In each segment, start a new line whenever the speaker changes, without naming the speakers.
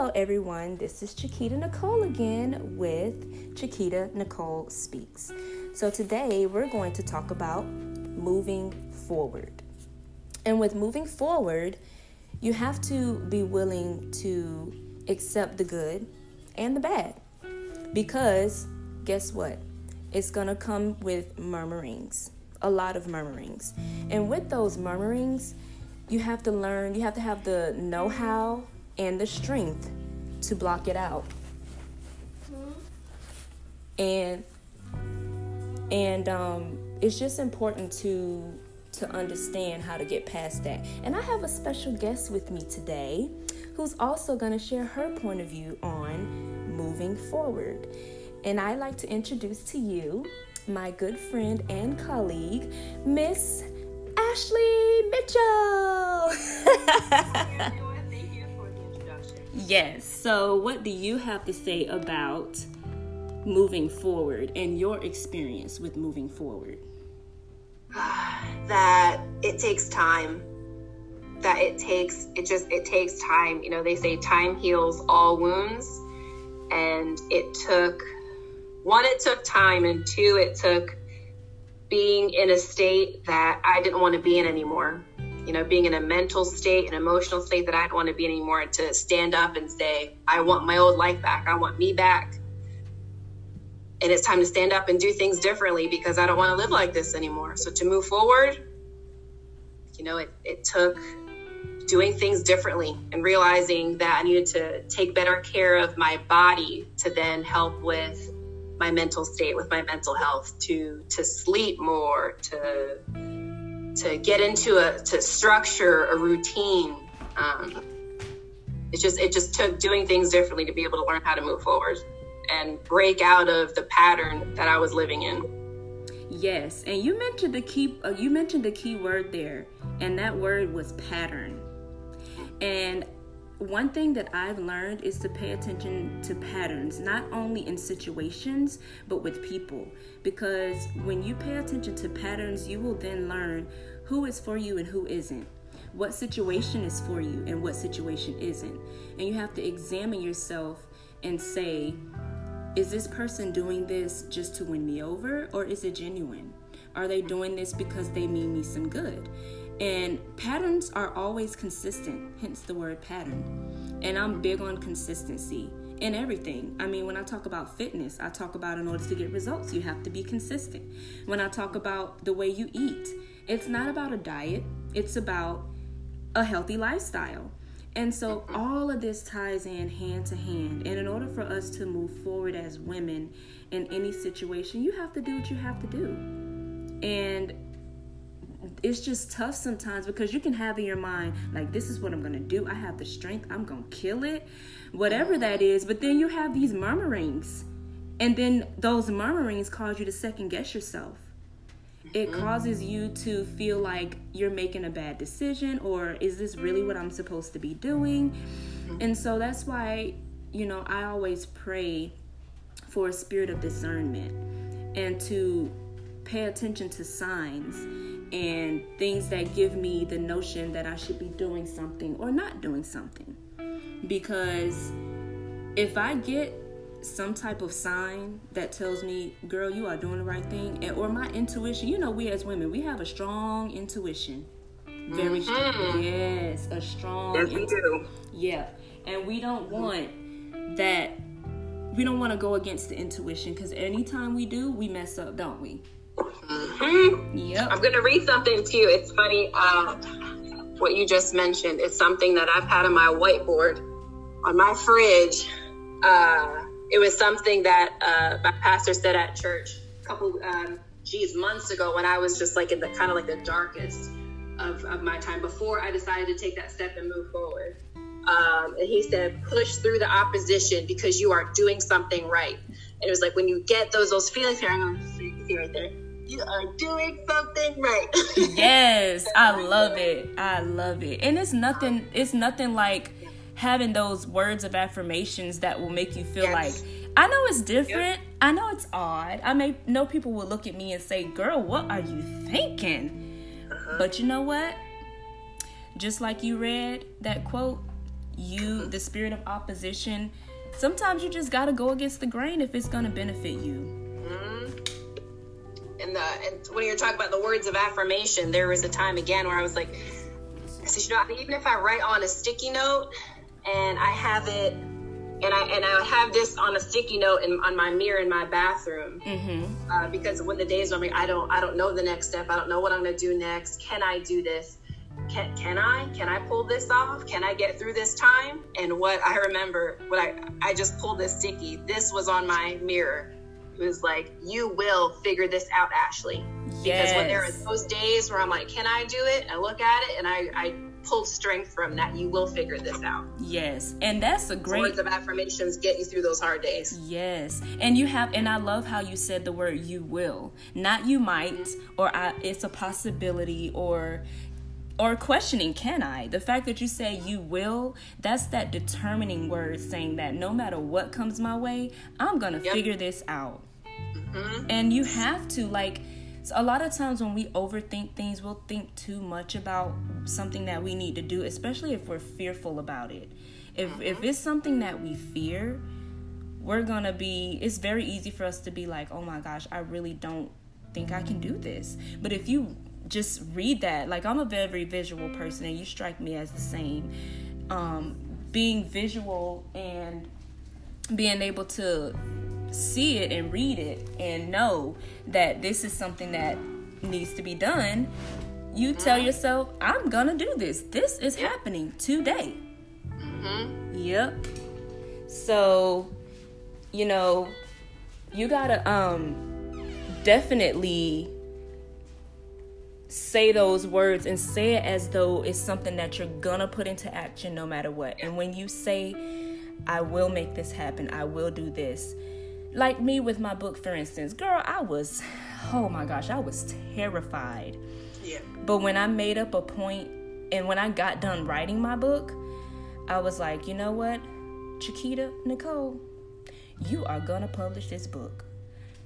Hello, everyone. This is Chiquita Nicole again with Chiquita Nicole Speaks. So, today we're going to talk about moving forward. And with moving forward, you have to be willing to accept the good and the bad. Because guess what? It's going to come with murmurings, a lot of murmurings. And with those murmurings, you have to learn, you have to have the know how and the strength to block it out. And and um, it's just important to to understand how to get past that. And I have a special guest with me today who's also going to share her point of view on moving forward. And I'd like to introduce to you my good friend and colleague, Miss Ashley Mitchell. yes. So, what do you have to say about moving forward and your experience with moving forward?
that it takes time. That it takes it just it takes time. You know, they say time heals all wounds, and it took one, it took time, and two, it took being in a state that I didn't want to be in anymore. You know, being in a mental state, an emotional state that I don't want to be anymore, to stand up and say, I want my old life back. I want me back. And it's time to stand up and do things differently because I don't want to live like this anymore. So to move forward, you know, it, it took doing things differently and realizing that I needed to take better care of my body to then help with my mental state, with my mental health, to to sleep more, to to get into a to structure a routine. Um, it just it just took doing things differently to be able to learn how to move forward and break out of the pattern that I was living in.
Yes, and you mentioned the key uh, you mentioned the key word there, and that word was pattern. And one thing that I've learned is to pay attention to patterns, not only in situations, but with people. Because when you pay attention to patterns, you will then learn who is for you and who isn't. What situation is for you and what situation isn't. And you have to examine yourself and say, is this person doing this just to win me over or is it genuine? Are they doing this because they mean me some good? And patterns are always consistent, hence the word pattern. And I'm big on consistency in everything. I mean, when I talk about fitness, I talk about in order to get results, you have to be consistent. When I talk about the way you eat, it's not about a diet, it's about a healthy lifestyle. And so all of this ties in hand to hand. And in order for us to move forward as women in any situation, you have to do what you have to do. And it's just tough sometimes because you can have in your mind like this is what i'm gonna do. I have the strength. I'm gonna kill it. Whatever that is. But then you have these murmurings. And then those murmurings cause you to second guess yourself it causes you to feel like you're making a bad decision or is this really what i'm supposed to be doing mm-hmm. and so that's why you know i always pray for a spirit of discernment and to pay attention to signs and things that give me the notion that I should be doing something or not doing something. Because if I get some type of sign that tells me, girl, you are doing the right thing, and, or my intuition, you know, we as women, we have a strong intuition. Very mm-hmm. strong. Yes, a strong.
Yes, we do.
Yeah. And we don't want that, we don't want to go against the intuition because anytime we do, we mess up, don't we?
Mm-hmm. Yep. I'm going to read something to you. It's funny uh, what you just mentioned. It's something that I've had on my whiteboard on my fridge. Uh, it was something that uh, my pastor said at church a couple, um, geez, months ago when I was just like in the kind of like the darkest of, of my time before I decided to take that step and move forward. Um, and he said, push through the opposition because you are doing something right. And it was like when you get those those feelings here, I'm to see right there you are doing something right.
yes, I love it. I love it. And it's nothing it's nothing like having those words of affirmations that will make you feel yes. like I know it's different. Yep. I know it's odd. I may know people will look at me and say, "Girl, what are you thinking?" Uh-huh. But you know what? Just like you read that quote, you the spirit of opposition sometimes you just got to go against the grain if it's going to benefit you mm-hmm.
and, the, and when you're talking about the words of affirmation there was a time again where i was like I said, you know even if i write on a sticky note and i have it and I and I have this on a sticky note in, on my mirror in my bathroom mm-hmm. uh, because when the days are I don't I don't know the next step. I don't know what I'm gonna do next. Can I do this? Can, can I can I pull this off? Can I get through this time? And what I remember, what I I just pulled this sticky. This was on my mirror. It was like, you will figure this out, Ashley. Yes. Because when there are those days where I'm like, can I do it? I look at it and I I pull strength from that you will figure this out.
Yes and that's a great
words of affirmations get you through those hard days.
Yes and you have and i love how you said the word you will. Not you might or I, it's a possibility or or questioning can i? The fact that you say you will that's that determining word saying that no matter what comes my way i'm gonna yep. figure this out. Mm-hmm. and you have to like so a lot of times when we overthink things, we'll think too much about something that we need to do, especially if we're fearful about it. If if mm-hmm. it's something that we fear, we're gonna be. It's very easy for us to be like, oh my gosh, I really don't think I can do this. But if you just read that, like I'm a very visual person, and you strike me as the same. Um, being visual and being able to see it and read it and know that this is something that needs to be done, you tell mm-hmm. yourself, I'm gonna do this. This is happening today. Mm-hmm. Yep. So, you know, you gotta um definitely say those words and say it as though it's something that you're gonna put into action no matter what. And when you say, I will make this happen, I will do this, like me with my book for instance. Girl i was oh my gosh i was terrified. Yeah. But when i made up a point and when i got done writing my book i was like you know what? Chiquita nicole you are gonna publish this book.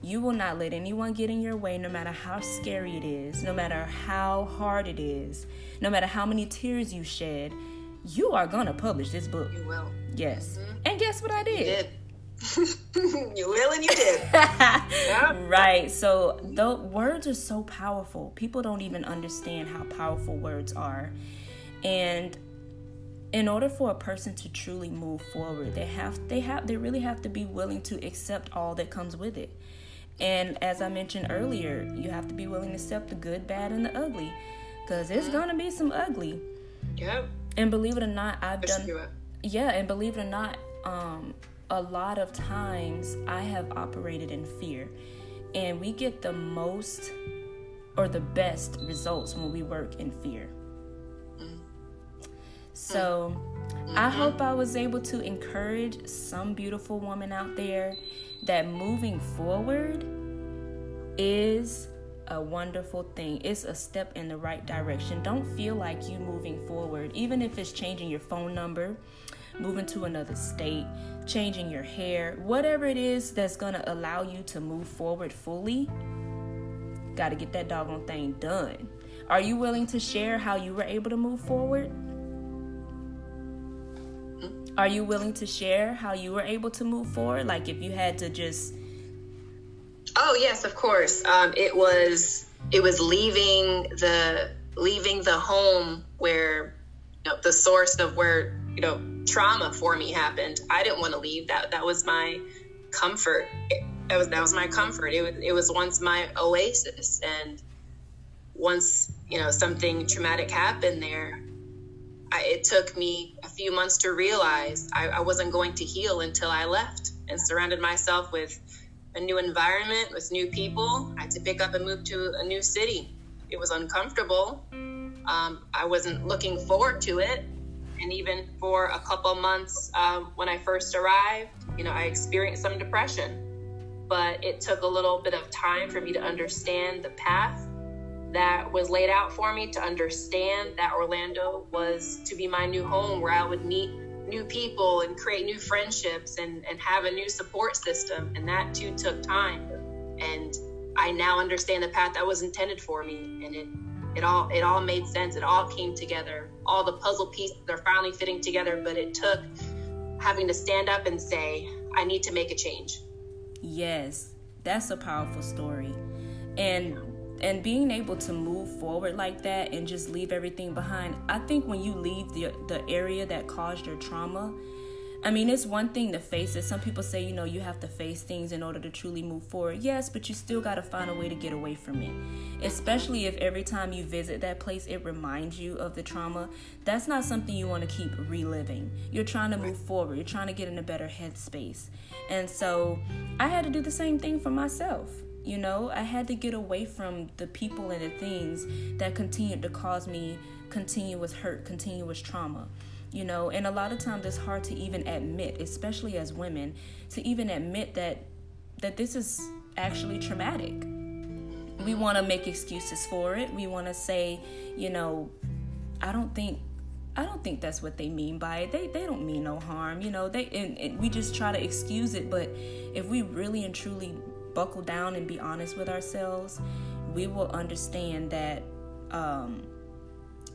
You will not let anyone get in your way no matter how scary it is no matter how hard it is no matter how many tears you shed. You are gonna publish this book.
You will.
Yes. Mm-hmm. and guess what i did
you will and you did.
yeah. Right. So the words are so powerful. People don't even understand how powerful words are. And in order for a person to truly move forward, they have they have they really have to be willing to accept all that comes with it. And as I mentioned earlier, you have to be willing to accept the good, bad, and the ugly. Cause it's gonna be some ugly.
Yep.
And believe it or not, I've done Yeah, and believe it or not, um, a lot of times I have operated in fear, and we get the most or the best results when we work in fear. So, I mm-hmm. hope I was able to encourage some beautiful woman out there that moving forward is a wonderful thing. It's a step in the right direction. Don't feel like you moving forward, even if it's changing your phone number, moving to another state, changing your hair, whatever it is that's going to allow you to move forward fully, got to get that doggone thing done. Are you willing to share how you were able to move forward? Are you willing to share how you were able to move forward? Like if you had to just
Oh yes, of course. Um, it was it was leaving the leaving the home where you know, the source of where you know trauma for me happened. I didn't want to leave. That that was my comfort. That was that was my comfort. It was it was once my oasis, and once you know something traumatic happened there, I, it took me a few months to realize I, I wasn't going to heal until I left and surrounded myself with a new environment with new people. I had to pick up and move to a new city. It was uncomfortable. Um, I wasn't looking forward to it and even for a couple months um, when I first arrived, you know, I experienced some depression. But it took a little bit of time for me to understand the path that was laid out for me, to understand that Orlando was to be my new home where I would meet new people and create new friendships and, and have a new support system. And that too took time. And I now understand the path that was intended for me. And it it all it all made sense. It all came together. All the puzzle pieces are finally fitting together, but it took having to stand up and say, I need to make a change.
Yes, that's a powerful story. And and being able to move forward like that and just leave everything behind. I think when you leave the the area that caused your trauma, I mean, it's one thing to face it. Some people say, you know, you have to face things in order to truly move forward. Yes, but you still got to find a way to get away from it. Especially if every time you visit that place, it reminds you of the trauma. That's not something you want to keep reliving. You're trying to move forward, you're trying to get in a better headspace. And so I had to do the same thing for myself. You know, I had to get away from the people and the things that continued to cause me continuous hurt, continuous trauma you know and a lot of times it's hard to even admit especially as women to even admit that that this is actually traumatic. We want to make excuses for it. We want to say you know i don't think i don't think that's what they mean by it. They, they don't mean no harm you know they and, and we just try to excuse it but if we really and truly buckle down and be honest with ourselves we will understand that um,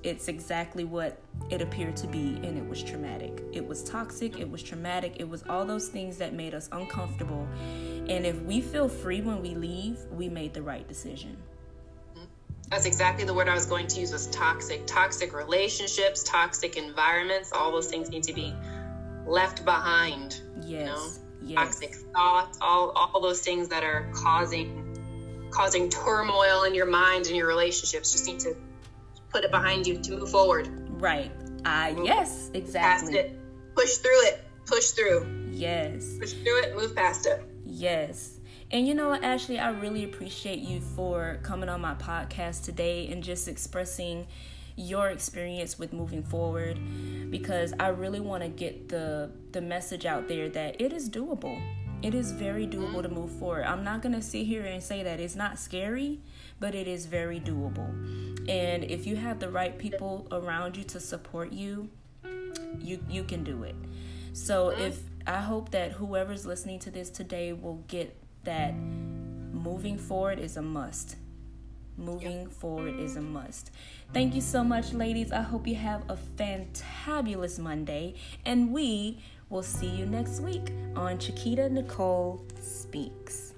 it's exactly what it appeared to be, and it was traumatic. It was toxic, it was traumatic, it was all those things that made us uncomfortable. And if we feel free when we leave, we made the right decision.
That's exactly the word I was going to use was toxic. Toxic relationships, toxic environments, all those things need to be left behind.
Yes. You know? yes.
Toxic thoughts, all all those things that are causing causing turmoil in your mind and your relationships just need to put it behind you to move forward.
Right. Uh, yes, exactly.
Past it. Push through it. Push through.
Yes.
Push through it. Move past it.
Yes. And you know what, Ashley, I really appreciate you for coming on my podcast today and just expressing your experience with moving forward because I really want to get the the message out there that it is doable. It is very doable to move forward. I'm not going to sit here and say that it's not scary, but it is very doable. And if you have the right people around you to support you, you you can do it. So if I hope that whoever's listening to this today will get that moving forward is a must. Moving yep. forward is a must. Thank you so much, ladies. I hope you have a fantabulous Monday, and we will see you next week on Chiquita Nicole Speaks.